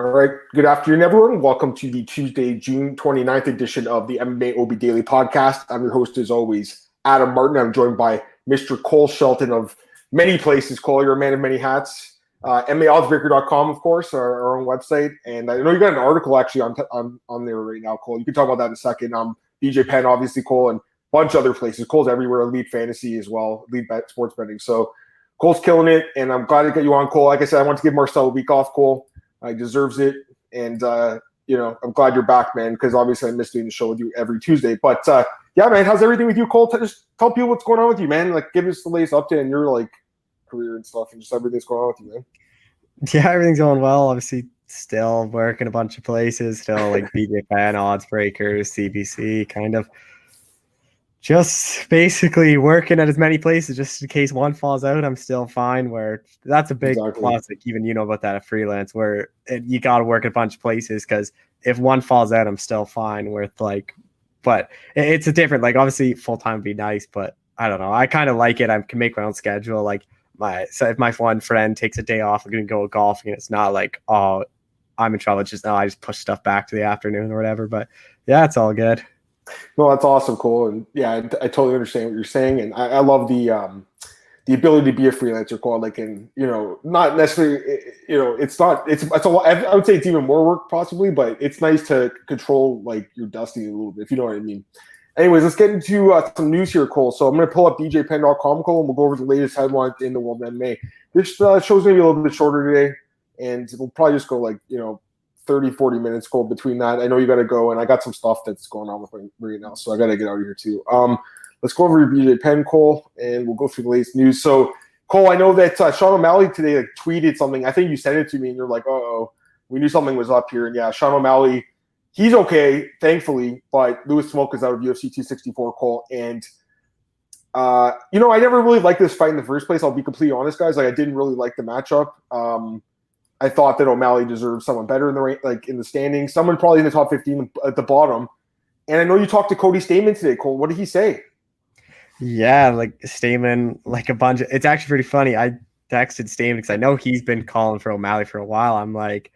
All right. Good afternoon, everyone. Welcome to the Tuesday, June 29th edition of the MMA OB Daily Podcast. I'm your host, as always, Adam Martin. I'm joined by Mr. Cole Shelton of many places. Cole, you're a man of many hats. Uh, MMAOddsbreaker.com, of course, our, our, own website. And I know you got an article actually on, on on there right now, Cole. You can talk about that in a second. Um, BJ Penn, obviously, Cole, and a bunch of other places. Cole's everywhere, Elite Fantasy as well, Elite bet, Sports Betting. So Cole's killing it, and I'm glad to get you on, Cole. Like I said, I want to give Marcel a week off, Cole. He deserves it. And, uh, you know, I'm glad you're back, man, because obviously I miss doing the show with you every Tuesday. But uh, yeah, man, how's everything with you, Cole? Just tell people what's going on with you, man. Like, give us the latest update on your like career and stuff, and just everything's going on with you, man. Yeah, everything's going well. Obviously, still working a bunch of places, still like BJ Penn, odds breakers, CBC, kind of just basically working at as many places just in case one falls out i'm still fine where that's a big exactly. plus like even you know about that at freelance where it, you got to work at a bunch of places because if one falls out i'm still fine with like but it, it's a different like obviously full-time would be nice but i don't know i kind of like it i can make my own schedule like my so if my one friend takes a day off i'm gonna go golfing it's not like oh i'm in trouble it's just no i just push stuff back to the afternoon or whatever but yeah it's all good no, that's awesome, cool, and yeah, I, totally understand what you're saying, and I, I, love the um, the ability to be a freelancer, call like, and you know, not necessarily, you know, it's not, it's it's a lot. I would say it's even more work possibly, but it's nice to control like your destiny a little bit, if you know what I mean. Anyways, let's get into uh, some news here, Cole. So I'm going to pull up BJPenn.com, Cole, and we'll go over the latest headlines in the world of MMA. This uh, show's going to be a little bit shorter today, and we'll probably just go like you know 30, 40 minutes go between that. I know you got to go, and I got some stuff that's going on with me right now, so I got to get out of here too. Um, let's go over your BJ Penn, Cole, and we'll go through the latest news. So, Cole, I know that uh, Sean O'Malley today like, tweeted something. I think you sent it to me, and you're like, oh, we knew something was up here. And yeah, Sean O'Malley, he's okay, thankfully, but Louis Smolka is out of UFC 264, Cole. And, uh, you know, I never really liked this fight in the first place. I'll be completely honest, guys. Like, I didn't really like the matchup. Um, I thought that O'Malley deserved someone better in the like in the standings, someone probably in the top fifteen at the bottom. And I know you talked to Cody Stamann today, Cole. What did he say? Yeah, like Stamann, like a bunch. Of, it's actually pretty funny. I texted Stamann because I know he's been calling for O'Malley for a while. I'm like,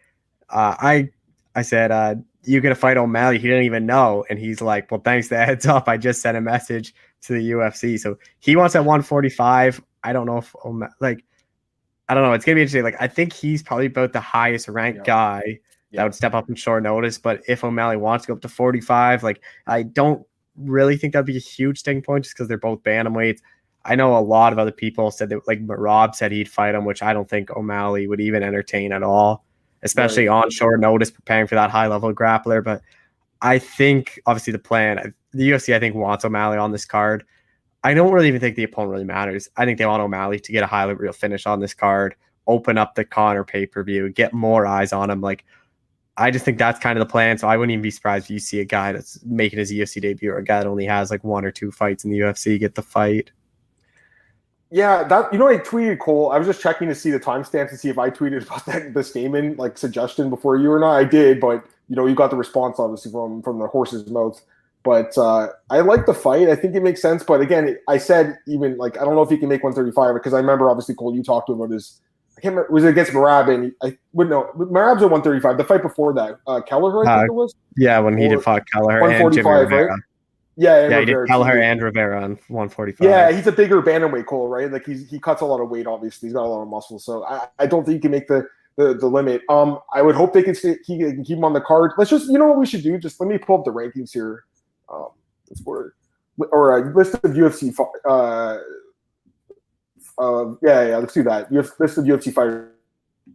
uh, I, I said, uh, "You gonna fight O'Malley?" He didn't even know, and he's like, "Well, thanks the heads up. I just sent a message to the UFC, so he wants at 145. I don't know if O'Malley, like." I don't know. It's gonna be interesting. Like I think he's probably about the highest ranked yeah. guy yeah. that would step up in short notice. But if O'Malley wants to go up to 45, like I don't really think that'd be a huge sticking point just because they're both bantamweights. I know a lot of other people said that like Rob said he'd fight him, which I don't think O'Malley would even entertain at all, especially right. on short notice preparing for that high level grappler. But I think obviously the plan, the UFC I think wants O'Malley on this card. I don't really even think the opponent really matters. I think they want O'Malley to get a highlight reel finish on this card, open up the Conor pay per view, get more eyes on him. Like, I just think that's kind of the plan. So I wouldn't even be surprised if you see a guy that's making his UFC debut or a guy that only has like one or two fights in the UFC get the fight. Yeah, that you know, I tweeted Cole. I was just checking to see the timestamps to see if I tweeted about that the Stamann like suggestion before you or not. I did, but you know, you got the response obviously from from the horse's mouth. But uh, I like the fight. I think it makes sense. But again, I said even like I don't know if he can make 135 because I remember obviously Cole you talked to him about his. I can't remember, was it against Merab and I wouldn't know Merab's at 135. The fight before that, uh, Kelleher, I think uh, it was. Yeah, when he or did fight Kelleher 145, right? Yeah, yeah, he did Kelleher and Rivera on 145. Yeah, he's a bigger bantamweight, Cole, right? Like he's he cuts a lot of weight. Obviously, he's got a lot of muscle, so I, I don't think he can make the, the the limit. Um, I would hope they can stay, he can keep him on the card. Let's just you know what we should do. Just let me pull up the rankings here. Um, for or a list of UFC. Uh, uh, yeah, yeah, let's do that. Have list of UFC fighters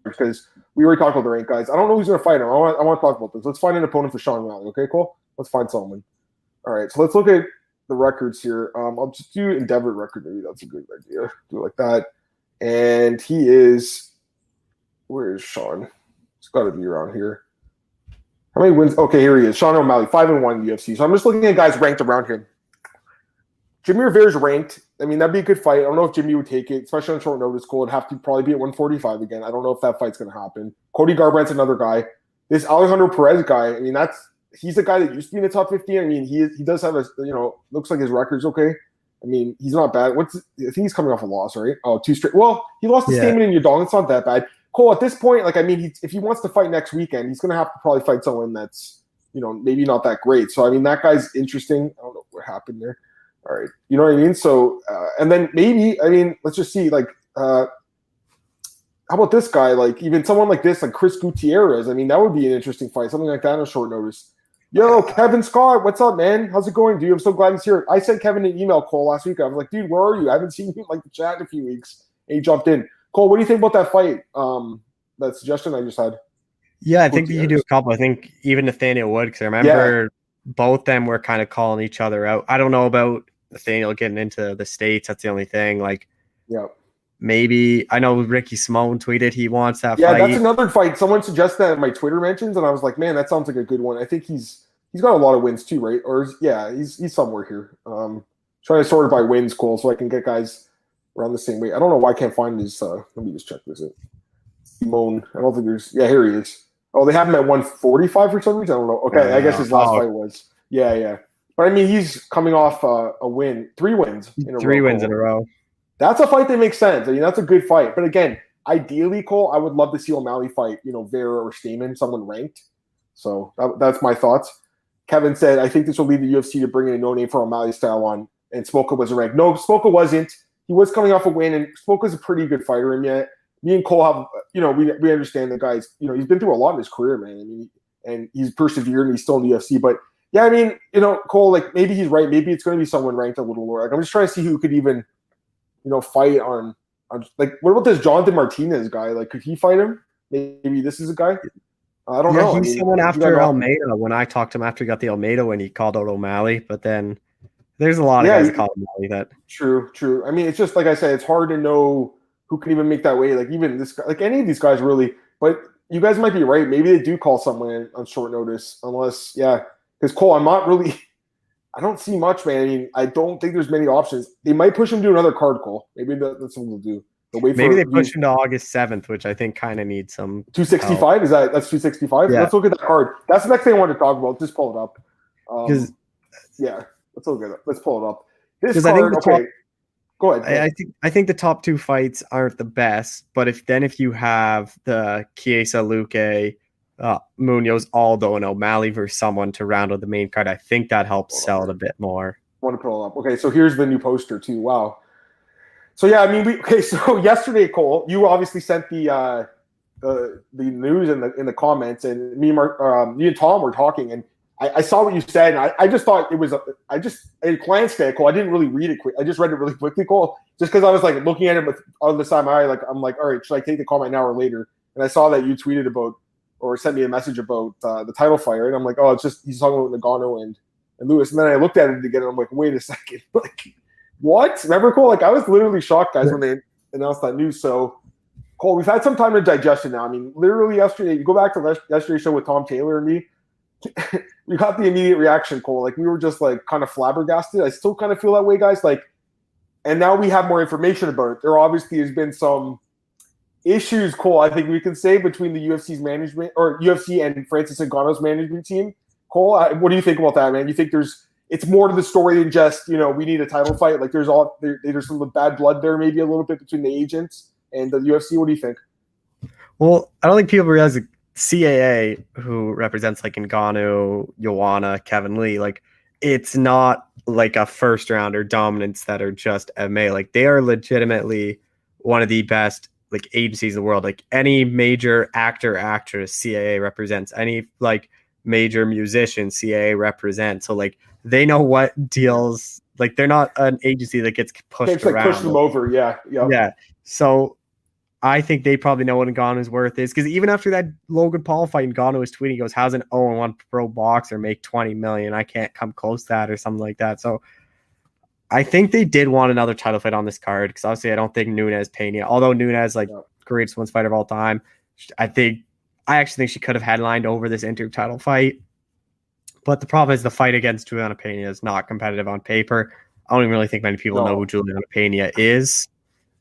because we already talked about the rank guys. I don't know who's to fight him. I want, I want to talk about this. Let's find an opponent for Sean O'Malley. Okay, cool. Let's find someone. All right, so let's look at the records here. Um, I'll just do Endeavor record. Maybe that's a good idea. Do it like that. And he is. Where is Sean? He's got to be around here. How many wins? Okay, here he is. Sean O'Malley, five and one UFC. So I'm just looking at guys ranked around him. Jimmy Rivera's ranked. I mean, that'd be a good fight. I don't know if Jimmy would take it, especially on short notice. Cole would have to probably be at 145 again. I don't know if that fight's going to happen. Cody Garbrandt's another guy. This Alejandro Perez guy. I mean, that's he's a guy that used to be in the top 15. I mean, he he does have a you know looks like his record's okay. I mean, he's not bad. What's I think he's coming off a loss, right? Oh, two straight. Well, he lost to yeah. Stamann and Yadong. It's not that bad. Cole, at this point, like I mean, he, if he wants to fight next weekend, he's going to have to probably fight someone that's you know maybe not that great. So I mean, that guy's interesting. I don't know what happened there. All right, you know what I mean. So uh, and then maybe I mean, let's just see like. Uh, how about this guy? Like even someone like this, like Chris Gutierrez. I mean, that would be an interesting fight. Something like that on short notice. Yo, Kevin Scott, what's up, man? How's it going, dude? I'm so glad he's here. I sent Kevin an email call last week. I was like, dude, where are you? I haven't seen you like the chat in a few weeks. And he jumped in. Cole, what do you think about that fight? Um, that suggestion I just had. Yeah, I think that you do a couple. I think even Nathaniel Wood, because I remember yeah. both them were kind of calling each other out. I don't know about Nathaniel getting into the states. That's the only thing. Like, yeah, maybe I know Ricky Simon tweeted he wants that. Yeah, fight. that's another fight. Someone suggested that in my Twitter mentions, and I was like, man, that sounds like a good one. I think he's he's got a lot of wins too, right? Or yeah, he's he's somewhere here. Um, trying to sort it by wins, cool, so I can get guys around the same weight. I don't know why I can't find his. Uh, let me just check this. It Simon. I don't think there's. Yeah, here he is. Oh, they have him at 145 for some reason. I don't know. Okay, yeah, I guess his last oh. fight was. Yeah, yeah. But I mean, he's coming off uh, a win, three wins in a three row. wins in a row. That's a fight that makes sense. I mean, that's a good fight. But again, ideally, Cole, I would love to see O'Malley fight, you know, Vera or Stamann, someone ranked. So that, that's my thoughts. Kevin said, I think this will lead the UFC to bring in a no name for O'Malley style on, and Smolka was a rank. No, Smolka wasn't. He was coming off a win, and Smolka's a pretty good fighter. And yet, me and Cole have, you know, we, we understand the guy's, you know, he's been through a lot in his career, man. I mean, and he's persevered and he's still in the UFC. But yeah, I mean, you know, Cole, like maybe he's right. Maybe it's going to be someone ranked a little lower. Like I'm just trying to see who could even you know, fight on on like what about this Jonathan Martinez guy? Like, could he fight him? Maybe this is a guy. I don't yeah, know. He's I mean, someone after Almeida. When I talked to him after he got the Almeida when he called out O'Malley, but then there's a lot of yeah, guys call O'Malley that. True, true. I mean, it's just like I said, it's hard to know who can even make that way. Like even this guy, like any of these guys, really. But you guys might be right. Maybe they do call someone on short notice, unless yeah. Because Cole, I'm not really. I don't see much, man. I mean, I don't think there's many options. They might push him to another card call. Maybe that's what they'll do. Maybe they push him to August seventh, which I think kind of needs some. Two sixty five is that? That's two sixty five. Yeah. Let's look at that card. That's the next thing I want to talk about. Just pull it up. Um, yeah, let's look at it. Let's pull it up. This card. I think okay. Top, go ahead. I, I, think I think the top two fights aren't the best, but if then if you have the Chiesa Luque uh, Munoz, Aldo, and O'Malley versus someone to round out the main card. I think that helps sell it a bit more. I want to pull up. Okay, so here's the new poster too. Wow. So yeah, I mean, we okay. So yesterday, Cole, you obviously sent the uh, the the news in the in the comments, and me and Mark, um, me and Tom were talking, and I, I saw what you said, and I, I just thought it was. A, I just I glanced at Cole. I didn't really read it quick. I just read it really quickly, Cole, just because I was like looking at it with on the side of my eye. Like I'm like, all right, should I take the comment now or later? And I saw that you tweeted about or sent me a message about uh, the title fire, and I'm like, oh, it's just he's talking about Ngannou and and Lewis, and then I looked at it again, and I'm like, wait a second, like what? Remember, Cole? Like I was literally shocked, guys, when they announced that news. So, Cole, we've had some time to digest it now. I mean, literally yesterday, you go back to yesterday's show with Tom Taylor and me. we got the immediate reaction, Cole. Like we were just like kind of flabbergasted. I still kind of feel that way, guys. Like, and now we have more information about it. There obviously has been some issues, Cole, I think we can say between the UFC's management or UFC and Francis Ngannou's management team. Cole, what do you think about that, man? You think there's it's more to the story than just you know we need a title fight. Like there's all there, there's some bad blood there, maybe a little bit between the agents and the UFC. What do you think? Well, I don't think people realize CAA, who represents like Ngannou, Joanna, Kevin Lee, like it's not like a first rounder dominance that are just MMA. Like they are legitimately one of the best like agencies in the world. Like any major actor, actress, CAA represents. Any like major musician, CAA represents. So like they know what deals. Like they're not an agency that gets pushed it's around. Push them over. Yeah. Yeah. Yeah. So I think they probably know what Ngannou's worth is because even after that Logan Paul fight, Ngannou was tweeting, he goes, "How's an 0 1 pro boxer make 20 million? I can't come close to that or something like that." So I think they did want another title fight on this card because obviously I don't think Nunes Pena, although Nunes like greatest women's fighter of all time, I think I actually think she could have headlined over this inter title fight. But the problem is the fight against Juliana Pena is not competitive on paper. I don't even really think many people no. know who Juliana Pena is.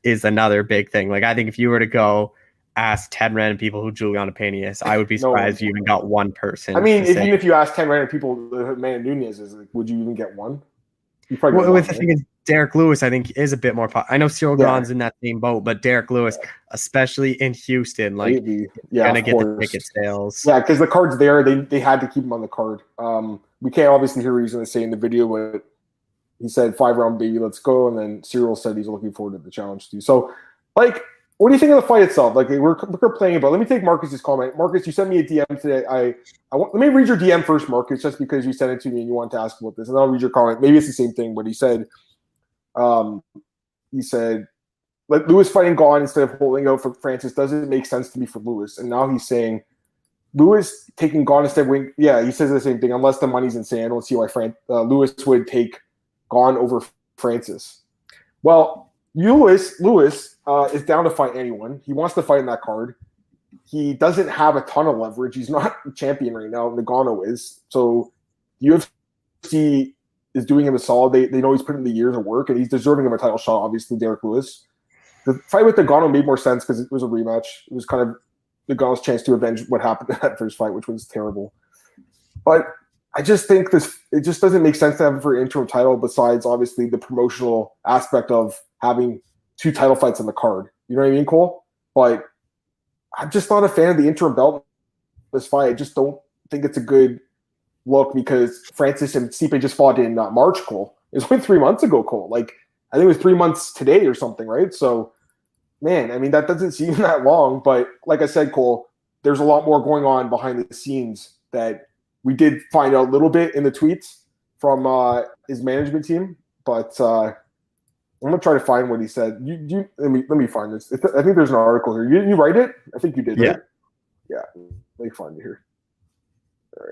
Is another big thing. Like I think if you were to go ask ten random people who Juliana Pena is, I would be surprised no. if you even got one person. I mean, even if you ask ten random people who Amanda Nunes is, like, would you even get one? you well, with the thing is, Derrick Lewis, I think, is a bit more. Po- I know Ciryl yeah. In that same boat, but Derrick Lewis, especially in Houston, like Maybe. yeah, gonna get the ticket sales. Yeah, because the card's there. They they had to keep him on the card. Um, we can't obviously hear what he's going to say in the video, but he said five round baby, let's go. And then Ciryl said he's looking forward to the challenge too. So, like, what do you think of the fight itself? Like, we're, we're playing about. Let me take Marcus's comment. Marcus, you sent me a DM today. I I want let me read your DM first, Marcus, just because you sent it to me and you want to ask about this, and I'll read your comment. Maybe it's the same thing, but he said, um, he said, let Lewis fighting Gane instead of holding out for Francis doesn't make sense to me for Lewis. And now he's saying Lewis taking Gane instead of wing. Yeah, he says the same thing. Unless the money's insane, I don't see why Fran- uh, Lewis would take Gane over Francis. Well, Lewis Lewis uh, is down to fight anyone. He wants to fight in that card. He doesn't have a ton of leverage. He's not champion right now. Ngannou is. So UFC is doing him a solid. They, they know he's put in the years of work and he's deserving of a title shot, obviously, Derrick Lewis. The fight with Ngannou made more sense because it was a rematch. It was kind of Ngannou's chance to avenge what happened in that first fight, which was terrible. But I just think this it just doesn't make sense to have it for an interim title besides obviously the promotional aspect of having two title fights on the card. You know what I mean, Cole? But I'm just not a fan of the interim belt this fight. I just don't think it's a good look because Francis and Stipe just fought in uh, March, Cole. It was only three months ago, Cole. Like I think it was three months today or something, right? So, man, I mean that doesn't seem that long, but like I said, Cole, there's a lot more going on behind the scenes that we did find out a little bit in the tweets from uh, his management team, but uh, I'm gonna try to find what he said. You, you let me let me find this. I think there's an article here. You, you write it? I think you did. Yeah. Right? Yeah. Let me find it here.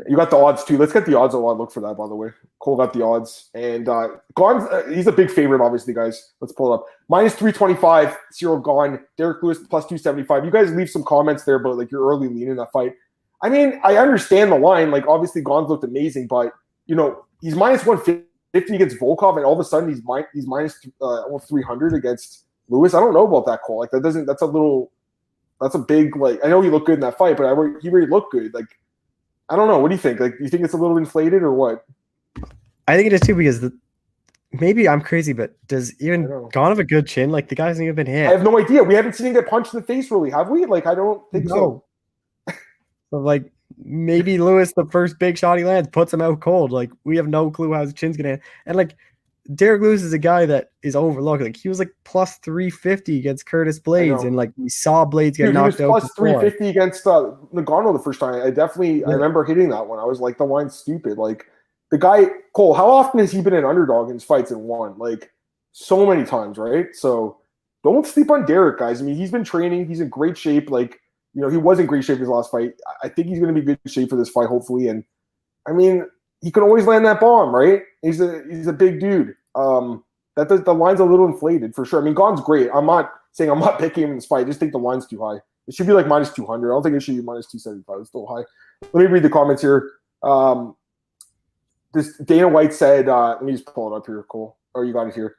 You got the odds too. Let's get the odds. I want to look for that, by the way. Cole got the odds, and uh, uh, he's a big favorite, obviously, guys. Let's pull it up. Minus three twenty five. Ciryl Gane. Derrick Lewis plus two seventy five. You guys leave some comments there, but like you're early lean in that fight. I mean, I understand the line. Like, obviously, Gane's looked amazing, but you know, he's minus one fifty against Volkov, and all of a sudden he's min- he's minus uh, almost three hundred against Lewis. I don't know about that call. Like, that doesn't. That's a little. That's a big like. I know he looked good in that fight, but I he really looked good. Like, I don't know. What do you think? Like, do you think it's a little inflated or what? I think it is too because the, maybe I'm crazy, but does even Gane have a good chin? Like the guy hasn't even been hit. I have no idea. We haven't seen him get punched in the face, really, have we? Like, I don't think no. so. So like maybe Lewis, the first big shot he lands, puts him out cold. Like we have no clue how his chin's gonna end. and like Derrick Lewis is a guy that is overlooked. Like he was like plus three fifty against Curtis Blaydes, and like we saw Blaydes get Dude, knocked out. Plus three fifty against uh, Ngannou the first time. I definitely yeah. I remember hitting that one. I was like, the line's stupid. Like the guy Cole, how often has he been an underdog in his fights and won? Like so many times, right? So don't sleep on Derrick, guys. I mean, he's been training. He's in great shape. Like you know, he was in great shape his last fight. I think he's going to be good shape for this fight, hopefully. And I mean, he can always land that bomb, right? He's a he's a big dude. Um, that the, the line's a little inflated for sure. I mean, Gane's great. I'm not saying I'm not picking him in this fight. I just think the line's too high. It should be like minus 200. I don't think it should be minus 275. It's still high. Let me read the comments here. Um, this Dana White said, uh, let me just pull it up here, Cole. Oh, you got it here.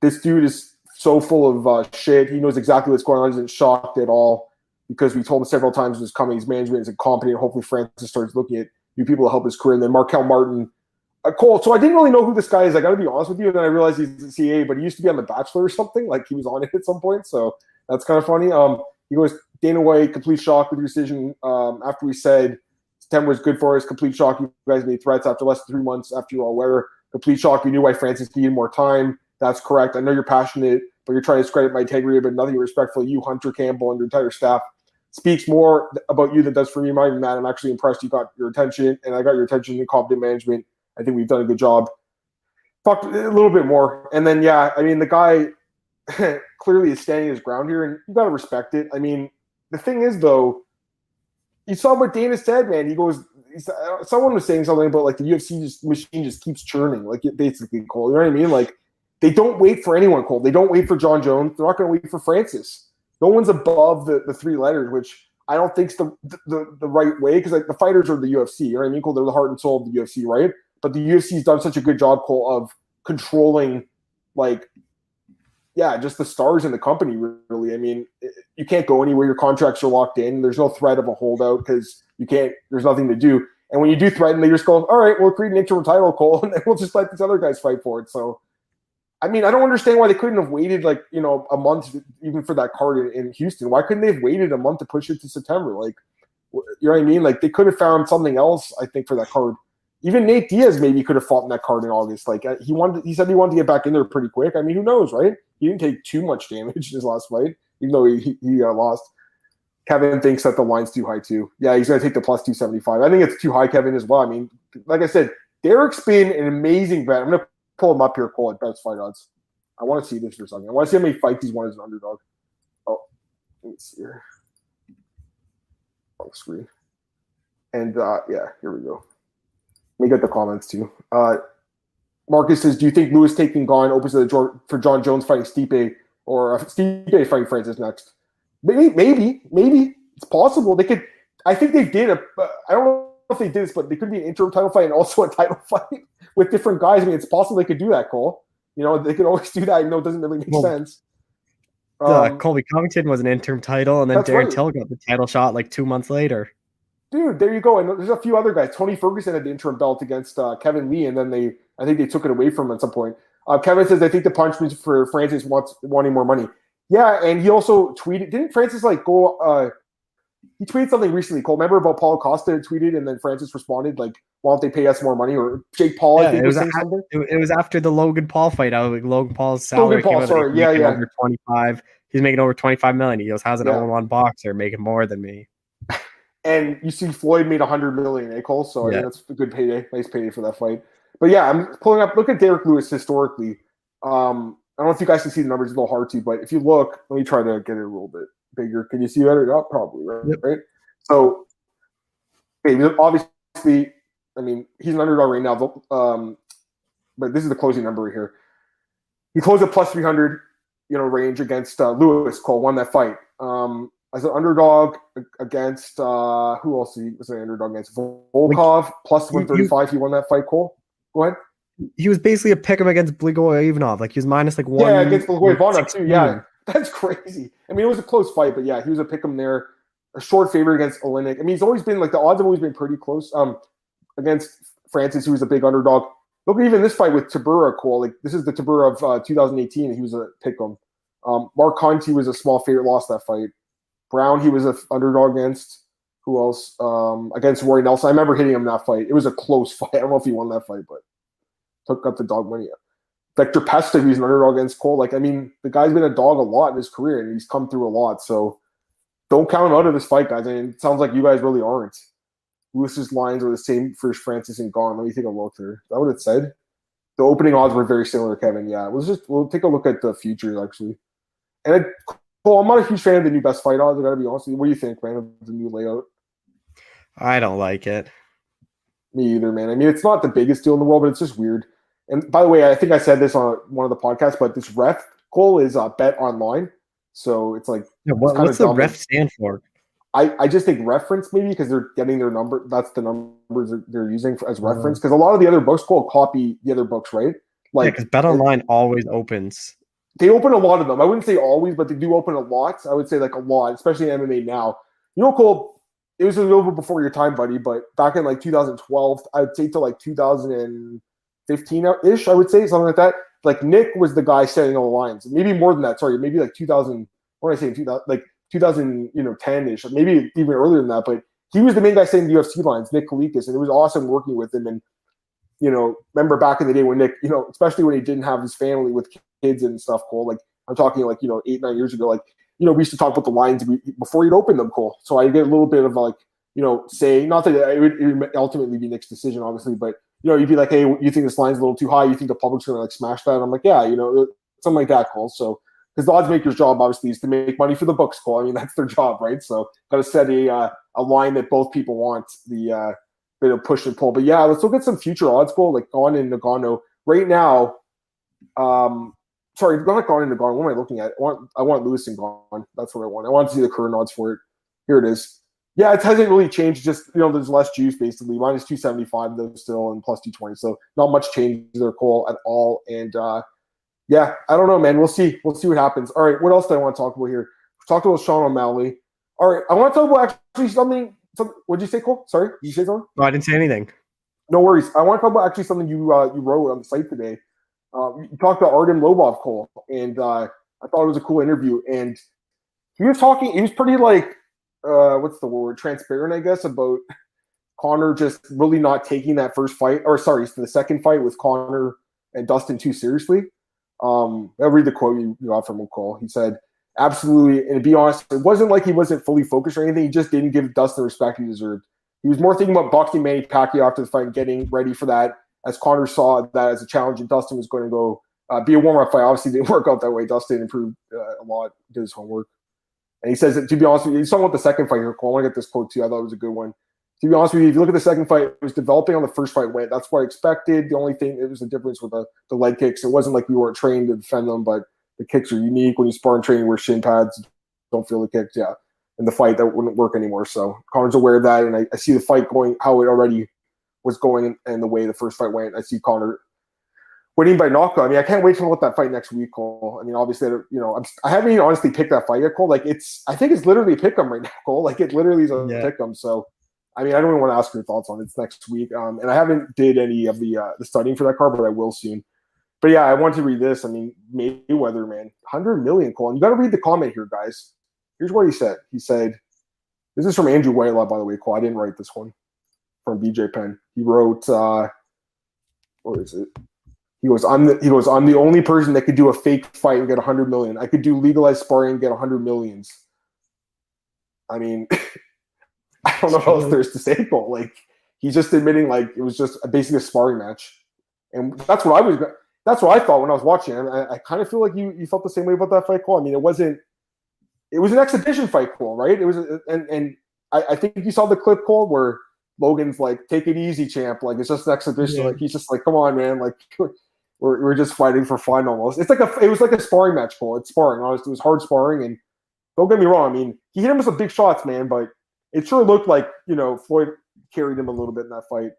This dude is so full of uh, shit. He knows exactly what's going on. He's not shocked at all because we told him several times was coming. His management is incompetent. Hopefully, Francis starts looking at new people to help his career. And then Marquel Martin, uh, Cole. So I didn't really know who this guy is. I got to be honest with you. And then I realized he's a CA, but he used to be on The Bachelor or something. Like he was on it at some point. So that's kind of funny. Um, he goes Dana White, complete shock with your decision. Um, after we said September was good for us, complete shock. You guys made threats after less than three months after you all were Complete shock. You knew why Francis needed more time. That's correct. I know you're passionate, but you're trying to discredit my integrity, but nothing respectful. You, Hunter Campbell, and your entire staff speaks more about you than does for me. Mind that I'm actually impressed you got your attention, and I got your attention in competent management. I think we've done a good job. Talk a little bit more, and then yeah, I mean the guy clearly is standing his ground here, and you got to respect it. I mean, the thing is though, you saw what Dana said, man. He goes, someone was saying something about like the UFC just, machine just keeps churning, like it basically, Cole. You know what I mean? Like they don't wait for anyone, Cole. They don't wait for Jon Jones. They're not going to wait for Francis no one's above the, the three letters, which I don't think's the the, the right way because like the fighters are the UFC. You know what I mean? Cole, they're the heart and soul of the UFC, right? But the UFC's done such a good job, Cole, of controlling like yeah, just the stars in the company. Really, I mean, you can't go anywhere. Your contracts are locked in. There's no threat of a holdout because you can't. There's nothing to do. And when you do threaten, they just go, "All right, we'll create an interim title, Cole, and then we'll just let these other guys fight for it." So I mean, I don't understand why they couldn't have waited like you know a month even for that card in, Houston. Why couldn't they have waited a month to push it to September? Like, you know what I mean? Like they could have found something else. I think for that card. Even Nate Diaz maybe could have fought in that card in August. Like uh, he wanted, he said he wanted to get back in there pretty quick. I mean, who knows, right? He didn't take too much damage in his last fight, even though he he, uh, lost. Kevin thinks that the line's too high too. Yeah, he's going to take the plus two seventy five. I think it's too high, Kevin, as well. I mean, like I said, Derrick's been an amazing bet. I'm going to pull him up here, call it best fight odds. I want to see this for second. I want to see how many fights he's won as an underdog. Oh, let me see here. On the screen. And uh, yeah, here we go. Let me get the comments too. Uh, Marcus says, "Do you think Lewis taking Gane opens the door for Jon Jones fighting Stipe or uh, Stipe fighting Francis next? Maybe, maybe, maybe it's possible. They could. I think they did a. Uh, I don't know if they did this, but they could be an interim title fight and also a title fight with different guys. I mean, it's possible they could do that, Cole. You know, they could always do that. I know it doesn't really make well, sense. Um, Colby Covington was an interim title, and then Darren right. Till got the title shot like two months later. Dude, there you go. And there's a few other guys. Tony Ferguson had the interim belt against uh, Kevin Lee, and then they, I think they took it away from him at some point. Uh, Kevin says, I think the punch punishment for Francis wants wanting more money. Yeah, and he also tweeted. Didn't Francis like go? He tweeted something recently. Cole, remember about Paul Costa tweeted, and then Francis responded like, "Why don't they pay us more money?" Or Jake Paul, yeah, I think, it was, was something. It was after the Logan Paul fight. I was like, Logan Paul's salary. Logan Paul, sorry, yeah, yeah, over twenty five. He's making over twenty five million. He goes, "How's an yeah. 1 boxer making more than me?" And you see, Floyd made a hundred million, eh, Cole? So yeah. I that's a good payday, nice payday for that fight. But yeah, I'm pulling up. Look at Derrick Lewis historically. Um, I don't know if you guys can see the numbers; it's a little hard to. But if you look, let me try to get it a little bit bigger. Can you see that? Not probably, right? Yep. Right. So, okay, obviously, I mean, he's an underdog right now. Um, but this is the closing number here. He closed at plus 300, you know, range against uh, Lewis. Cole won that fight. Um, as an underdog against uh, who else he was an underdog against? Volkov plus 135. he won that fight. Cole, go ahead. He was basically a pick him against Blagoy Ivanov. Like he was minus like one. Yeah, against Blagoy Ivanov too. Yeah, that's crazy. I mean, it was a close fight, but yeah, he was a pick him there a short favorite against Oleinik. I mean, he's always been like the odds have always been pretty close. Um, against Francis, who was a big underdog. Look even this fight with Tybura, Cole. Like this is the Tybura of uh, 2018. He was a pick'em. Um, Mark Conti was a small favorite, lost that fight. Brown, he was an underdog against. Who else? Um, against Roy Nelson. I remember hitting him that fight. It was a close fight. I don't know if he won that fight, but took up the dog money. Viktor Pesta, he's an underdog against Cole. Like, I mean, the guy's been a dog a lot in his career, and he's come through a lot. So don't count him out of this fight, guys. I mean, it sounds like you guys really aren't. Lewis's lines were the same for Francis and Gane. Let me take a look here. Is that what it said? The opening odds were very similar, Kevin. Yeah, let's just we'll take a look at the future actually. And it, well, I'm not a huge fan of the new best fight odds. I gotta be honest with you. What do you think, man, of the new layout? I don't like it. Me either, man. I mean, it's not the biggest deal in the world, but it's just weird. And by the way, I think I said this on one of the podcasts, but this ref goal is uh, bet online. So it's like yeah, what, what's the ref stand for? I, I just think reference maybe because they're getting their number. That's the numbers they're using for, as uh-huh. reference because a lot of the other books will copy the other books, right? Like yeah, Bet Online always opens. They open a lot of them. I wouldn't say always, but they do open a lot. I would say like a lot, especially in MMA now. You know, Cole, it was a little bit before your time, buddy, but back in like 2012, I'd say to like 2015 ish, I would say something like that like Nick was the guy setting all the lines. Maybe more than that. Sorry, maybe like 2000. What did I say? 2000, like 2000, you know, 10 ish, maybe even earlier than that. But he was the main guy setting the UFC lines, Nick Kalikas, and it was awesome working with him. And you know, remember back in the day when Nick, you know, especially when he didn't have his family with kids and stuff, Cole. Like I'm talking like you know eight nine years ago. Like you know, we used to talk about the lines before he'd open them, Cole. So I get a little bit of like you know, say not that it would, it would ultimately be Nick's decision, obviously, but you know, you'd be like, hey, you think this line's a little too high? You think the public's gonna like smash that? I'm like, yeah, you know, something like that, Cole. So because the odds maker's job obviously is to make money for the books, Cole. I mean, that's their job, right? So got to set a uh, a line that both people want. The uh, bit of push and pull. But yeah, let's look at some future odds, Cole, like Gane and Ngannou. Right now, um, sorry, not Gane and Ngannou. What am I looking at? I want I want Lewis and Gane. That's what I want. I want to see the current odds for it. Here it is. Yeah, it hasn't really changed. Just you know, there's less juice basically. Minus two seventy five though still, and plus two twenty. So not much change there, Cole, at all. And uh, yeah, I don't know, man. We'll see. We'll see what happens. All right, what else do I want to talk about here? Talk about Sean O'Malley. All right, I want to talk about actually something. Some, what did you say, Cole? Sorry, did you say something? No, I didn't say anything. No worries. I want to talk about actually something you uh, you wrote on the site today. uh, you talked about Artem Lobov, Cole, and uh, I thought it was a cool interview. And he was talking, he was pretty like, uh, what's the word, transparent, I guess, about Conor just really not taking that first fight, or sorry, the second fight with Conor and Dustin too seriously. Um, I'll read the quote you got from Cole. He said, absolutely, and to be honest, it wasn't like he wasn't fully focused or anything. He just didn't give Dustin the respect he deserved. He was more thinking about boxing Manny Pacquiao after the fight and getting ready for that, as Conor saw that as a challenge, and Dustin was going to go uh, be a warm-up fight. Obviously, didn't work out that way. Dustin improved uh, a lot, did his homework. And he says that, to be honest with you, he's talking about the second fight here. I want to get this quote too. I thought it was a good one to be honest with you, if you look at the second fight, it was developing on the first fight went. That's what I expected. The only thing it was the difference with the, the leg kicks. It wasn't like we weren't trained to defend them, but the kicks are unique when you spar and training where shin pads don't feel the kicks. Yeah. In the fight that wouldn't work anymore. So Conor's aware of that, and I, I see the fight going how it already was going and the way the first fight went. I see Conor winning by knockout. I mean, I can't wait to look at that fight next week, Cole. I mean, obviously, you know, I'm, I have not even honestly picked that fight yet, Cole. Like, it's, I think it's literally pick 'em right now, Cole. Like, it literally is a yeah. pick 'em. So I mean, I don't even want to ask your thoughts on it. It's next week, um, and I haven't did any of the uh, the studying for that card, but I will soon. But yeah, I want to read this. I mean, Mayweather, man, hundred million, Cole. And you got to read the comment here, guys. Here's what he said. He said, "This is from Andrew Whitelaw, by the way, Cole. I didn't write this one from BJ Penn. He wrote, uh, what is it? He goes, I'm the, he goes, I'm the only person that could do a fake fight and get 100 million. I could do legalized sparring and get 100 millions. I mean, I don't know what else there's to say, Cole. Like he's just admitting like it was just basically a sparring match, and that's what I was. That's what I thought when I was watching. I, I kind of feel like you you felt the same way about that fight, Cole. I mean, it wasn't. It was an exhibition fight, Cole, right? It was, and and I, I think you saw the clip, Cole, where Logan's like, "Take it easy, champ." Like it's just an exhibition. Yeah. Like he's just like, "Come on, man!" Like we're, we're just fighting for fun almost. It's like a it was like a sparring match, Cole. It's sparring. Honestly, it was hard sparring, and don't get me wrong. I mean, he hit him with some big shots, man, but it sure looked like you know Floyd carried him a little bit in that fight.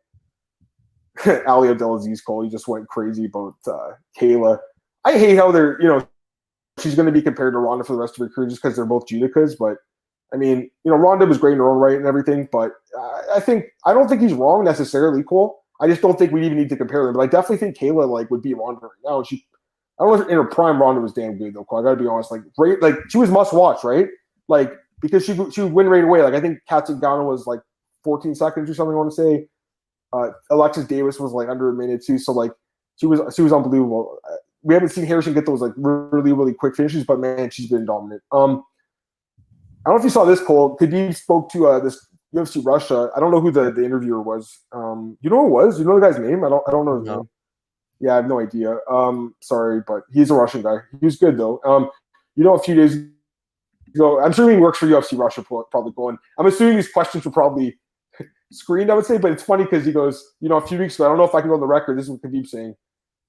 Ali Abdelaziz Cole, he just went crazy about uh, Kayla. I hate how they're you know she's going to be compared to Ronda for the rest of her career just because they're both judokas. But I mean, you know, Ronda was great in her own right and everything. But I, I think I don't think he's wrong necessarily. Cole. I just don't think we even need to compare them. But I definitely think Kayla like would be Ronda right now. She, I don't know if in her prime, Ronda was damn good though. I got to be honest. Like, great, like she was must watch, right? Like because she she would win right away. Like I think Kat Zingano was like 14 seconds or something. I want to say. Uh, Alexis Davis was like under a minute too. So like she was she was unbelievable. We haven't seen Harrison get those like really really quick finishes, but man, she's been dominant. Um, I don't know if you saw this, Cole. Khabib spoke to uh, this UFC Russia. I don't know who the, the interviewer was. Um, you know who it was? You know the guy's name? I don't I don't know his no. name. Yeah, I have no idea. Um, sorry, but he's a Russian guy. He was good though. Um, you know, a few days go. I'm assuming he works for UFC Russia, probably going. I'm assuming these questions were probably screened, I would say, but it's funny because he goes, you know, a few weeks ago, I don't know if I can go on the record. This is what Khabib saying.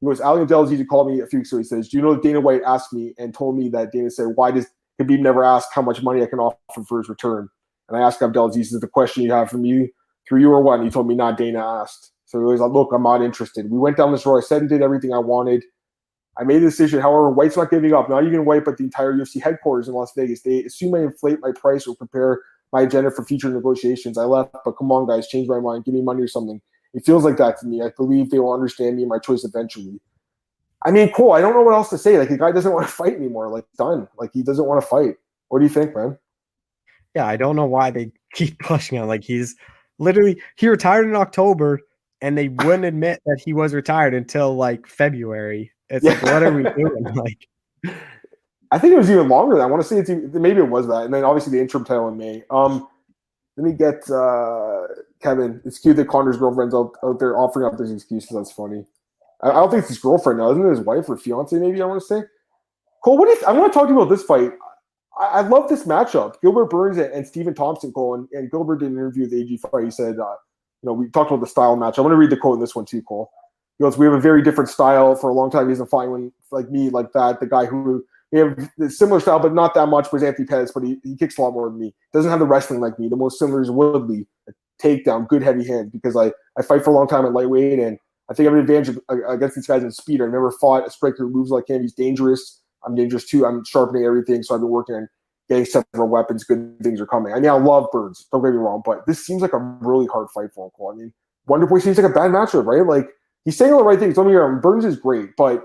He goes, Ali Abdelaziz called me a few weeks ago. He says, Do you know that Dana White asked me and told me that Dana said, Why does Khabib never ask how much money I can offer for his return? And I asked Abdelaziz, Is the question you have for me through you or what? And he told me, Not Dana asked. So he was like, Look, I'm not interested. We went down this road. I said and did everything I wanted. I made a decision. However, White's not giving up. Not even White, but the entire UFC headquarters in Las Vegas. They assume I inflate my price or prepare my agenda for future negotiations. I left, but come on, guys, change my mind. Give me money or something. It feels like that to me. I believe they will understand me and my choice eventually. I mean, cool. I don't know what else to say. Like, the guy doesn't want to fight anymore. Like, done. Like, he doesn't want to fight. What do you think, man? Yeah, I don't know why they keep pushing him. Like, he's literally, he retired in October and they wouldn't admit that he was retired until like February. It's like, what are we doing? Like, I think it was even longer. I want to say it's even, maybe it was that, and then obviously the interim title in May. Um, let me get uh, Kevin. It's cute that Conor's girlfriend's out, out there offering up these excuses. That's funny. I, I don't think it's his girlfriend now. Isn't it his wife or fiance? Maybe I want to say. Cole, what do you? Th- I want to talk to you about this fight. I, I love this matchup. Gilbert Burns and, and Stephen Thompson, Cole, and, and, Gilbert did an interview with AG fight. He said, uh, you know, we talked about the style match. I'm going to read the quote in this one too, Cole. He goes, "We have a very different style. For a long time, he hasn't fought anyone like me, like that. The guy who we have a similar style, but not that much. Was Anthony Pettis, but he, he kicks a lot more than me. Doesn't have the wrestling like me. The most similar is Woodley, a takedown, good heavy hands. Because I I fight for a long time at lightweight, and I think I have an advantage against these guys in speed. I've never fought a striker who moves like him. He's dangerous. I'm dangerous too. I'm sharpening everything, so I've been working on getting several weapons. Good things are coming. I mean, I love Burns. Don't get me wrong, but this seems like a really hard fight for him. I mean, Wonderboy seems like a bad matchup, right? Like he's saying all the right things. Don't get me wrong, Burns is great, but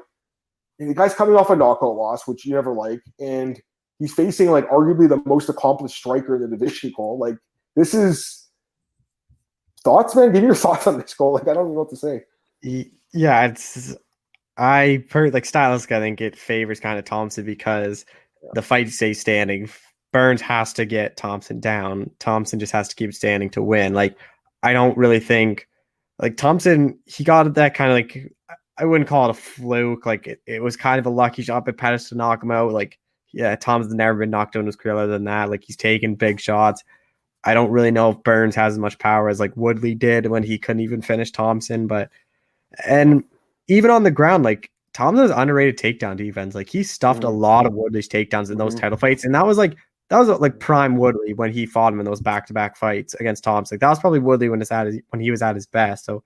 the guy's coming off a knockout loss, which you never like, and he's facing like arguably the most accomplished striker in the division. Cole, like this is thoughts, man. Give me your thoughts on this, Cole. Like I don't know what to say. Yeah, it's I per like stylistic. I think it favors kind of Thompson because the fight stays standing. Burns has to get Thompson down. Thompson just has to keep standing to win. Like I don't really think like Thompson, he got that kind of like I wouldn't call it a fluke. Like it, it was kind of a lucky shot by Pettis to knock him out. Like yeah, Thompson's never been knocked out in his career other than that. Like he's taken big shots. I don't really know if Burns has as much power as like Woodley did when he couldn't even finish Thompson, but and even on the ground, like Thompson's underrated takedown defense. Like he stuffed a mm-hmm. lot of Woodley's takedowns in those mm-hmm. title fights, and that was like that was like prime Woodley when he fought him in those back to back fights against Thompson. Like that was probably Woodley when it's at his, when he was at his best. So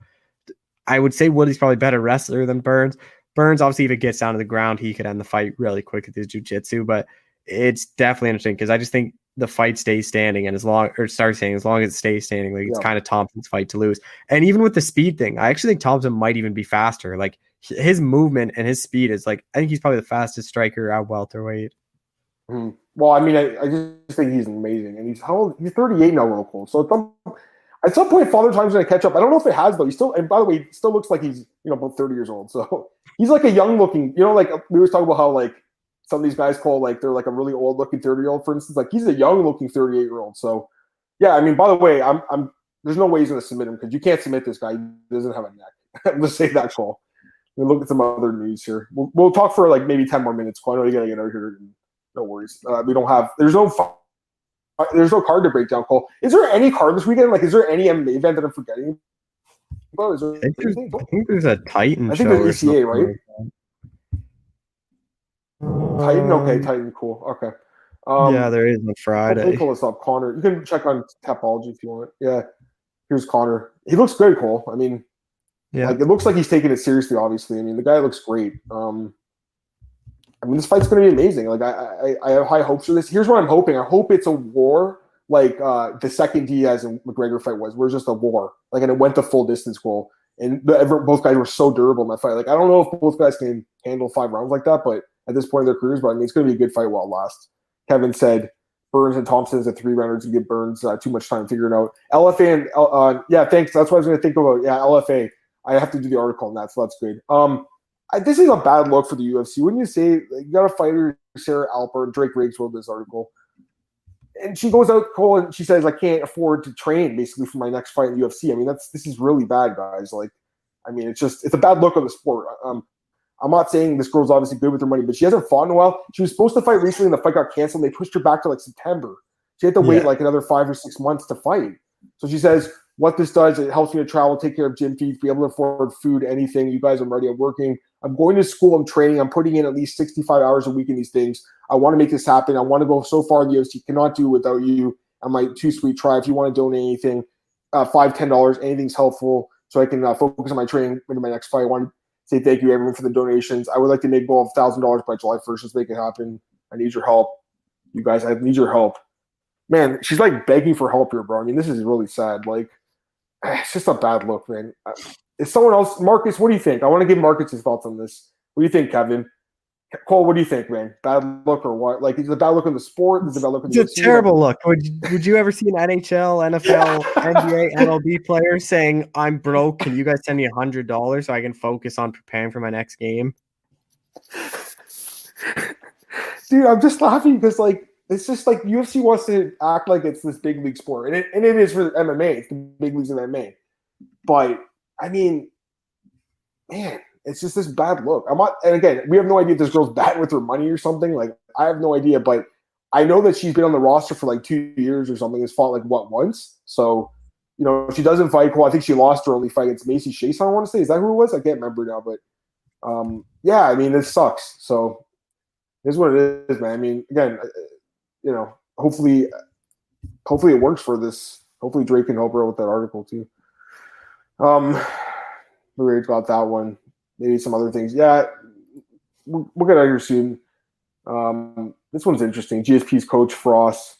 I would say Woodley's probably better wrestler than Burns. Burns obviously if it gets down to the ground, he could end the fight really quick with his jujitsu, but it's definitely interesting because I just think the fight stays standing and as long or starts standing as long as it stays standing, like it's yeah. kind of Thompson's fight to lose. And even with the speed thing, I actually think Thompson might even be faster. Like his movement and his speed is like I think he's probably the fastest striker at welterweight. Mm-hmm. Well, I mean, I, I, just think he's amazing, and he's how old? He's 38 now, real cool. So at some, at some point, Father Time's going to catch up. I don't know if it has though. He still, and by the way, he still looks like he's you know about 30 years old. So he's like a young looking. You know, like we were talking about how like some of these guys call like they're like a really old looking 30 year old, for instance. Like he's a young looking 38 year old. So yeah, I mean, by the way, I'm I'm there's no way he's going to submit him because you can't submit this guy. He doesn't have a neck. Let's say that call. We look at some other news here. We'll, we'll talk for like maybe 10 more minutes. I know you got to get out here. No worries. Uh, we don't have. There's no. There's no card to break down. Cole, is there any card this weekend? Like, is there any MMA event that I'm forgetting? About? Is there I, think there's, I think there's a Titan. I think there's ECA, right? Titan, okay, Titan, cool, okay. Um, yeah, there is on Friday. Let pull this up, Conor. You can check on Tapology if you want. Yeah, here's Conor. He looks good, Cole. I mean, yeah, like, it looks like he's taking it seriously. Obviously, I mean, the guy looks great. Um, I mean, this fight's going to be amazing. Like, I, I, I have high hopes for this. Here's what I'm hoping. I hope it's a war like uh, the second Diaz and McGregor fight was, where it's just a war. Like, and it went the full distance goal. And the, both guys were so durable in that fight. Like, I don't know if both guys can handle five rounds like that, but at this point in their careers, but I mean, it's going to be a good fight while it lasts. Kevin said Burns and Thompson is a three rounder to give Burns uh, too much time to figure it out. LFA and uh, yeah, thanks. That's what I was going to think about. Yeah, LFA. I have to do the article on that, so that's good. Um, I, this is a bad look for the UFC. Wouldn't you say you got a fighter, Sarah Alpar, Drake Riggs wrote this article, and she goes out cold and she says, "I can't afford to train basically for my next fight in the UFC." I mean, that's this is really bad, guys. Like, I mean, it's just it's a bad look on the sport. Um, I'm not saying this girl's obviously good with her money, but she hasn't fought in a while. She was supposed to fight recently, and the fight got canceled. And They pushed her back to like September. She had to wait yeah. like another five or six months to fight. So she says, "What this does, it helps me to travel, take care of gym fees, be able to afford food, anything. You guys, I'm ready. I'm working. I'm going to school. I'm training. I'm putting in at least 65 hours a week in these things. I want to make this happen. I want to go so far in the UFC. Cannot do without you. I might too sweet try. If you want to donate anything, uh, five, ten dollars, anything's helpful, so I can uh, focus on my training into my next fight. I want say thank you everyone for the donations. I would like to make goal of thousand dollars by July first. Let's make it happen. I need your help, you guys. I need your help. Man, she's like begging for help here, bro. I mean, this is really sad. Like, it's just a bad look, man. Uh, is someone else, Marcus? What do you think? I want to give Marcus his thoughts on this. What do you think, Kevin? Cole, what do you think, man? Bad look or what? Like, is it a bad look in the sport? Is it a bad look in the It's a terrible look. Would, would you ever see an NHL, NFL, NBA, MLB player saying, I'm broke. Can you guys send me a $100 so I can focus on preparing for my next game? Dude, I'm just laughing because, like, it's just like UFC wants to act like it's this big league sport. And it, and it is for MMA. It's the big leagues of MMA. But, I mean, man, it's just this bad look. I'm not, and again, we have no idea if this girl's bad with her money or something. Like, I have no idea, but I know that she's been on the roster for like two years or something. Has fought like what once. So, you know, she doesn't fight. Well, I think she lost her only fight against Macy Chase. I want to say is that who it was? I can't remember now, but um, yeah, I mean, this sucks. So, is what it is, man. I mean, again, uh, you know, hopefully, hopefully it works for this. Hopefully, Drake can help her out with that article too. Um, already got that one maybe some other things. Yeah, we'll, we'll get out here soon. Um, this one's interesting. GSP's coach Frost.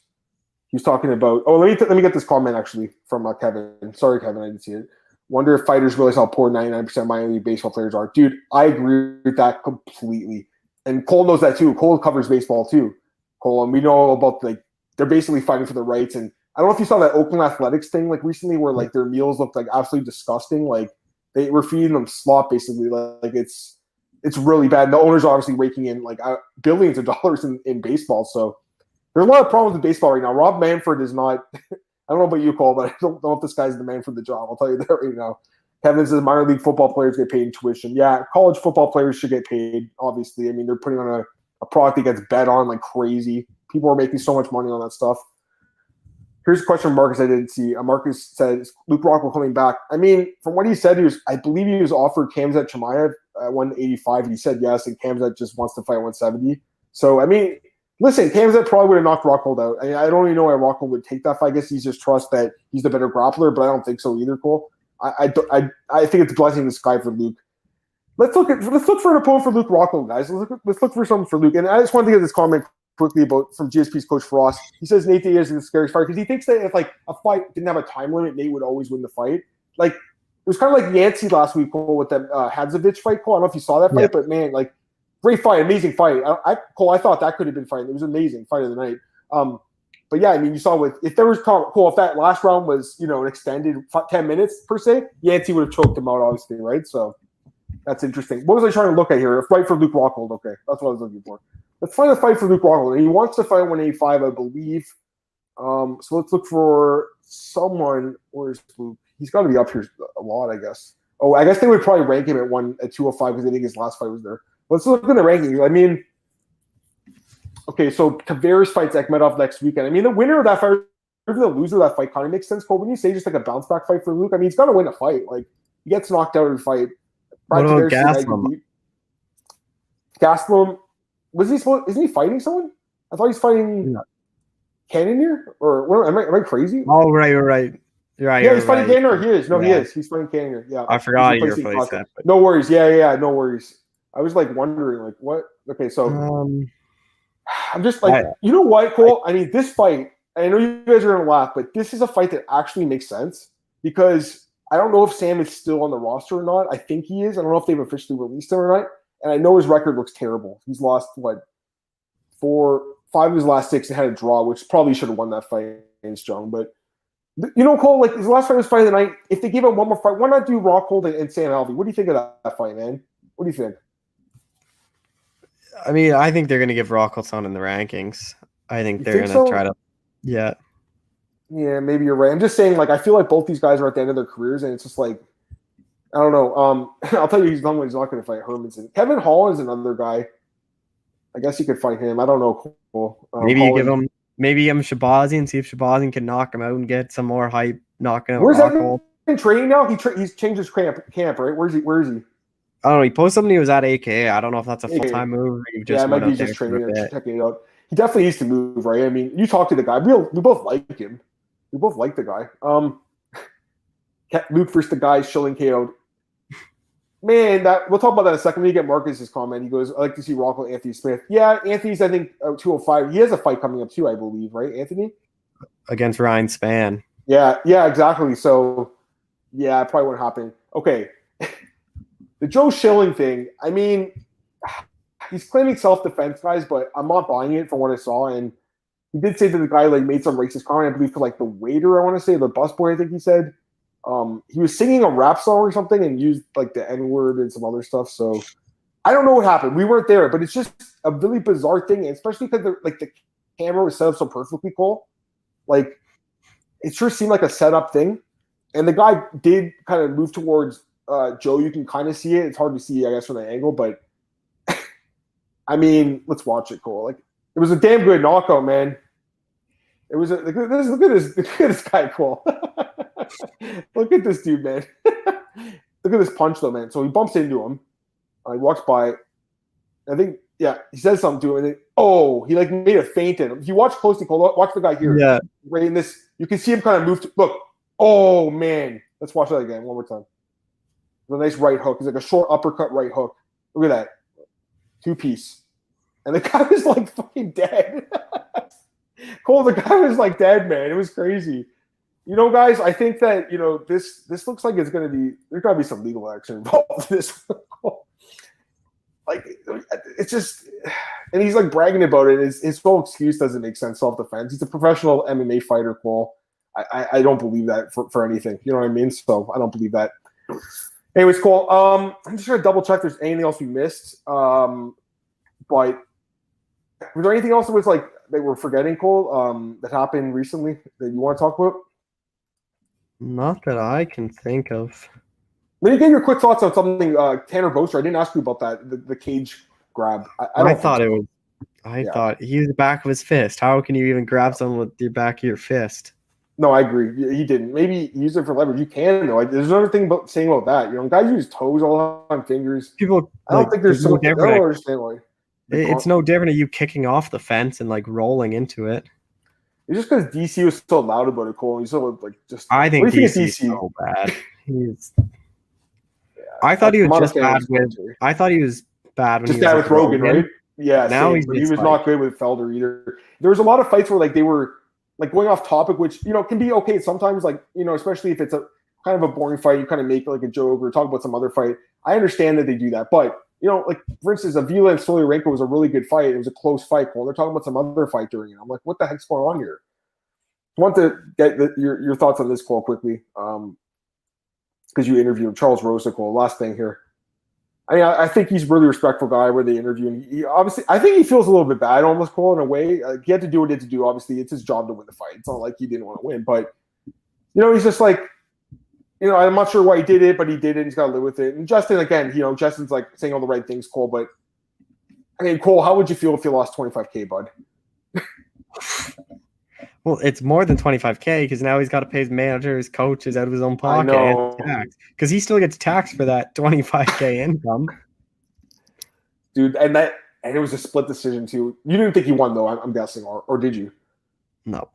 He's talking about. Oh, let me let me get this comment actually from uh, Kevin. Sorry, Kevin, I didn't see it. Wonder if fighters realize how poor 99% of Miami baseball players are. Dude, I agree with that completely. And Cole knows that too. Cole covers baseball too. Cole, and we know about like they're basically fighting for the rights. And I don't know if you saw that Oakland Athletics thing like recently where like their meals looked like absolutely disgusting. Like they were feeding them slop basically. Like like it's it's really bad. And the owners are obviously raking in like uh, billions of dollars in, in baseball. So there are a lot of problems with baseball right now. Rob Manfred is not I don't know about you, Cole, but I don't know if this guy's the man for the job. I'll tell you that right now. Kevin says minor league football players get paid in tuition. Yeah, college football players should get paid, obviously. I mean, they're putting on a, a product that gets bet on like crazy. People are making so much money on that stuff. Here's a question from Marcus I didn't see. Uh, Marcus says Luke Rockhold coming back. I mean, from what he said, he was I believe he was offered Khamzat Chimaev at 185. He said yes, and Khamzat just wants to fight 170. So I mean, Listen, Khamzat probably would have knocked Rockhold out. I, I, don't even know why Rockhold would take that fight. I guess he's just trust that he's the better grappler, but I don't think so either, Cole. I, I, I, I think it's a blessing in the sky for Luke. Let's look at let's look for an opponent for Luke Rockhold, guys. Let's look, let's look for something for Luke. And I just wanted to get this comment quickly about from GSP's coach Frost. He says Nate Diaz is the scariest fighter because he thinks that if like a fight didn't have a time limit, Nate would always win the fight. Like it was kind of like Yancy last week, Cole, with the uh, Hadzovic fight. Cole, I don't know if you saw that fight, but man, like great fight, amazing fight. I, I Cole, I thought that could have been fight. It was amazing fight of the night. Um, but yeah, I mean, you saw with if there was Cole, if that last round was you know an extended ten minutes per se, Yancy would have choked him out, obviously, right? So that's interesting. What was I trying to look at here? A fight for Luke Rockhold. Okay, that's what I was looking for. Let's find a fight for Luke Rockhold. He wants to fight 185, I believe. Um, so let's look for someone. Where's Luke? He's got to be up here a lot, I guess. Oh, I guess they would probably rank him at one at 205 because I think his last fight was there. Let's look in the rankings. I mean, okay, so Tavares fights Akhmedov next weekend. I mean, the winner of that fight, or the loser of that fight, kind of makes sense. Cole, when you say just like a bounce back fight for Luke, I mean, he's got to win a fight. Like he gets knocked out in a fight. What about Gastelum? Gastelum was he supposed? Isn't he fighting someone? I thought he's fighting no. Cannonier or what, am I? Am I crazy? Oh right, right. You're right. Yeah, he's fighting right. Cannonier. He is. No, yeah. he is. He's fighting Cannonier. Yeah. I forgot you replaced that. But... No worries. Yeah, yeah, yeah. No worries. I was like wondering, like, what? Okay, so um, I'm just like, I, you know what, Cole? I, I mean, this fight. I know you guys are gonna laugh, but this is a fight that actually makes sense because I don't know if Sam is still on the roster or not. I think he is. I don't know if they've officially released him or not. And I know his record looks terrible. He's lost what four, five of his last six and had a draw, which probably should have won that fight against Jung. But you know, Cole, like his last fight was fight of the night. If they gave him one more fight, why not do Rockhold and Sam Alvey? What do you think of that, that fight, man? What do you think? I mean, I think they're going to give Rockleton in the rankings. I think you they're going to so? try to. Yeah. Yeah, maybe you're right. I'm just saying, like, I feel like both these guys are at the end of their careers, and it's just like, I don't know. Um, I'll tell you, he's not. He's not going to fight Hermansson. Kevin Hall is another guy. I guess you could fight him. I don't know. Um, maybe you give him. Maybe him Shahbazyan and see if Shahbazyan can knock him out and get some more hype. Knocking out. Where's Rockhold. that in training now? He tra- he's changed his camp. Camp right? Where's he? Where is he? I don't know. He posted something. He was at AKA. I don't know if that's a full time move. Or just yeah, maybe he's just training and checking it out. He definitely needs to move, right? I mean, you talk to the guy. We we both like him. We both like the guy. Um, Luke versus the guy Schilling KO. Man, that we'll talk about that in a second. When you get Marcus's comment, he goes, "I like to see Rocco Anthony Smith." Yeah, Anthony's I think uh, two hundred oh five. He has a fight coming up too, I believe, right, Anthony? Against Ryan Spann. Yeah, yeah, exactly. So, yeah, it probably won't happen. Okay, the Joe Schilling thing, I mean, he's claiming self defense, guys, but I'm not buying it from what I saw. And he did say that the guy like made some racist comment, I believe, to like the waiter, I want to say, the busboy, I think he said. Um, he was singing a rap song or something and used like the N word and some other stuff. So I don't know what happened. We weren't there, but it's just a really bizarre thing, especially because the, like the camera was set up so perfectly cool. Like it sure seemed like a setup thing. And the guy did kind of move towards uh, Joe, you can kind of see it. It's hard to see, I guess, from the angle, but I mean, let's watch it, Cole. Like it was a damn good knockout, man. It was a, look at this. Look at this. Guy, Cole. look at this dude, man. look at this punch, though, man. So he bumps into him. Uh, he walks by. I think, yeah, he says something to him, and then oh, he like made a feint in him. If you watch closely, Cole, watch the guy here. Yeah, right in this, you can see him kind of move. To, look, oh man, let's watch that again one more time a nice right hook. It's like a short uppercut right hook. Look at that. Two piece. And the guy was like fucking dead. Cole, the guy was like dead, man. It was crazy. You know, guys, I think that you know this. This looks like it's going to be. There's got to be some legal action involved in this. like, it's just, and he's like bragging about it. His, his whole excuse doesn't make sense. Self defense. He's a professional MMA fighter, Cole. I, I, don't believe that for, for anything. You know what I mean? So I don't believe that. Anyways, Cole. Um, I'm just gonna double check. If there's anything else we missed. Um, but was there anything else that was like that we're forgetting, Cole? Um, that happened recently that you want to talk about? Not that I can think of. Let me get your quick thoughts on something. Uh, Tanner Boser. I didn't ask you about that. The, the cage grab. I, I, I thought it was. I yeah. thought he was the back of his fist. How can you even grab someone with your back of your fist? No, I agree. He didn't. Maybe use it for leverage. You can though. There's another thing about saying about that. You know, guys use toes all the time, fingers. People. I don't like, think there's so. I don't understand why. It's no different than you kicking off the fence and like rolling into it. It's just because DC was so loud about it, Cole. He's so like just. I think DC is so bad. He's. Yeah, I thought he was just bad with. I thought he was bad when just he was bad with Rogan, Rogan, right? Yeah. Now same, he's he was like, not good with Felder either. There was a lot of fights where like they were like going off topic, which you know can be okay sometimes. Like you know, especially if it's a kind of a boring fight, you kind of make like a joke or talk about some other fight. I understand that they do that, but you know, like for instance, Avila and Stoliarenko was a really good fight. It was a close fight. Well, they're talking about some other fight during it. I'm like, what the heck's going on here? I want to get the, your your thoughts on this call quickly, because um, you interviewed Charles Rosical. Last thing here. I mean, I, I, think he's a really respectful guy where they interview him. He obviously, I think he feels a little bit bad almost, Cole, in a way. Like, he had to do what he had to do. Obviously, it's his job to win the fight. It's not like he didn't want to win, but you know, he's just like, you know, I'm not sure why he did it, but he did it. He's got to live with it. And Justin, again, you know, Justin's like saying all the right things, Cole. But I mean, Cole, how would you feel if you lost 25k, bud? Well, it's more than 25k because now he's got to pay his manager, managers, coaches out of his own pocket because he still gets taxed for that 25k income. Dude, and that and it was a split decision too. You didn't think he won though, I'm, I'm guessing, or, or did you? No.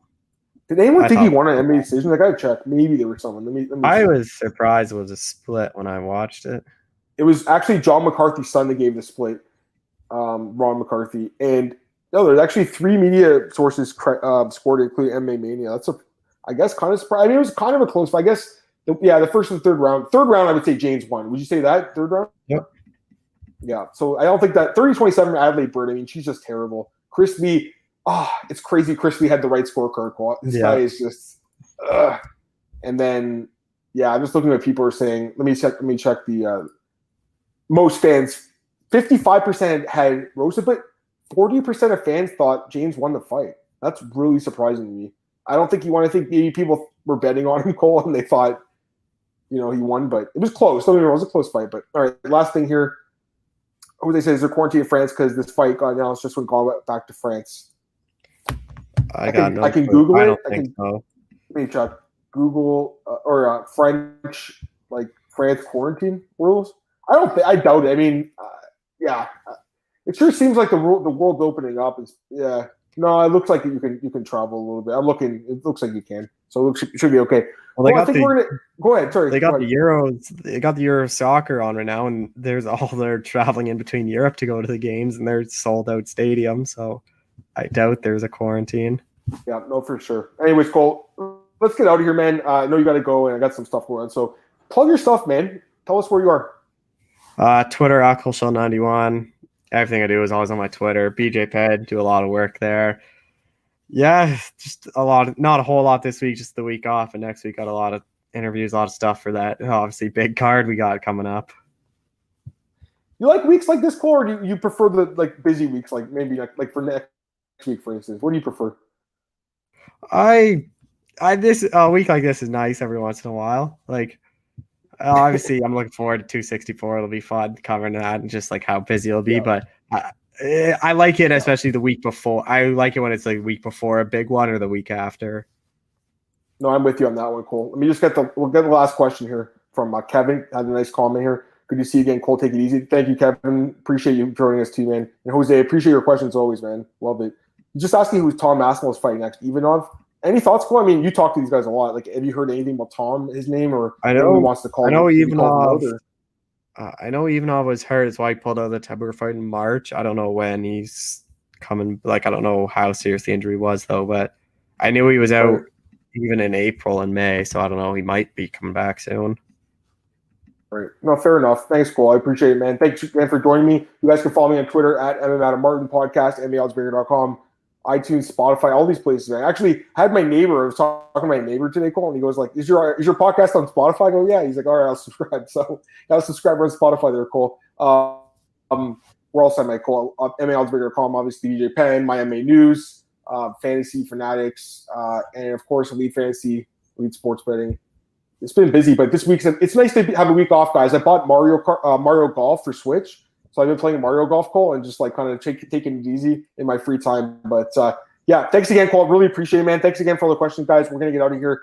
Did anyone I think he won an MMA decision? I gotta check. Maybe there was someone. Let me. Let me I was surprised it was a split when I watched it. It was actually John McCarthy's son that gave the split, um, Ron McCarthy, and no, there's actually three media sources uh, scored, including MMA Mania. That's a, I guess, kind of surprising. I mean, it was kind of a close fight. I guess, yeah, the first and third round. Third round, I would say Jaynes won. Would you say that third round? Yep. Yeah. So I don't think that 30-27 Adelaide Byrd. I mean, she's just terrible. Chris Lee. Oh, it's crazy. Chris Lee had the right scorecard. This yeah. guy is just. Ugh. And then, yeah, I'm just looking at people are saying. Let me check. Let me check the uh, most fans. Fifty-five percent had Rosa, but 40% of fans thought Jaynes won the fight. That's really surprising to me. I don't think you want to think maybe people were betting on him, Cole, and they thought, you know, he won, but it was close. Don't get me wrong, it was a close fight. But all right, last thing here. Who they say is there quarantine in France because this fight got announced just when Gane went back to France. I, I can, no I can Google it. I, I can, so. Let me check. Google uh, or uh, French like France quarantine rules. I don't. Th- I doubt it. I mean, uh, yeah, it sure seems like the world, the world's opening up. Is yeah. No, it looks like you can you can travel a little bit. I'm looking. It looks like you can, so it looks, it should be okay. Well, they well, got the, gonna, go ahead. Sorry, they got the Euros. They got the Euro soccer on right now, and there's all they're traveling in between Europe to go to the games, and they're sold out stadium. So I doubt there's a quarantine. Yeah, no, for sure. Anyways, Cole, let's get out of here, man. Uh, I know you got to go, and I got some stuff going on. So plug your stuff, man. Tell us where you are. Uh, Twitter, Alcoholshell91 everything I do is always on my Twitter. BJ Penn, do a lot of work there. Yeah, just a lot, of, not a whole lot this week, just the week off, and next week got a lot of interviews, a lot of stuff for that. Obviously, big card we got coming up. You like weeks like this, Cole, or do you prefer the like busy weeks, like maybe like, like for next week, for instance? What do you prefer? I, I this a week like this is nice every once in a while. Like obviously, I'm looking forward to 264. It'll be fun covering that and just like how busy it'll be. Yeah. But I, eh, I, like it, especially the week before. I like it when it's like week before a big one or the week after. No, I'm with you on that one, Cole. Let me just get the we'll get the last question here from uh, Kevin. Had a nice comment here. Good to see you again, Cole. Take it easy. Thank you, Kevin. Appreciate you joining us too, man. And Jose, appreciate your questions always, man. Love it. Just asking who Tom Aspinall is fighting next. Ivanov. Any thoughts, Cole? I mean, you talk to these guys a lot. Like, have you heard anything about Tom, his name, or I know he wants to call? I know Ivanov. Uh, I know Ivanov was hurt. That's why he pulled out of the Tybura fight in March. I don't know when he's coming. Like, I don't know how serious the injury was though, but I knew he was out even in April and May. So I don't know. He might be coming back soon. Right. No, fair enough. Thanks, Cole. I appreciate it, man. Thanks again for joining me. You guys can follow me on Twitter at MM Adam Martin Podcast, MMAOddsBreaker.com, iTunes, Spotify, all these places. I actually had my neighbor, I was talking to my neighbor today, Cole, and he goes like, Is your is your podcast on Spotify? I go, Yeah. He's like, All right, I'll subscribe. So I'll subscribe on Spotify there, Cole. Uh, um, we're also at my Cole, uh, MMAOddsBreaker.com, obviously BJ Penn, my MA News, uh, Fantasy Fanatics, uh, and of course, Elite Fantasy, Elite Sports Betting it's been busy, but this week's it's nice to have a week off, guys. I bought Mario uh, Mario Golf for Switch, so I've been playing Mario Golf, Cole, and just like kind of take, taking it easy in my free time. But uh, yeah, thanks again, Cole. Really appreciate it, man. Thanks again for all the questions, guys. We're gonna get out of here.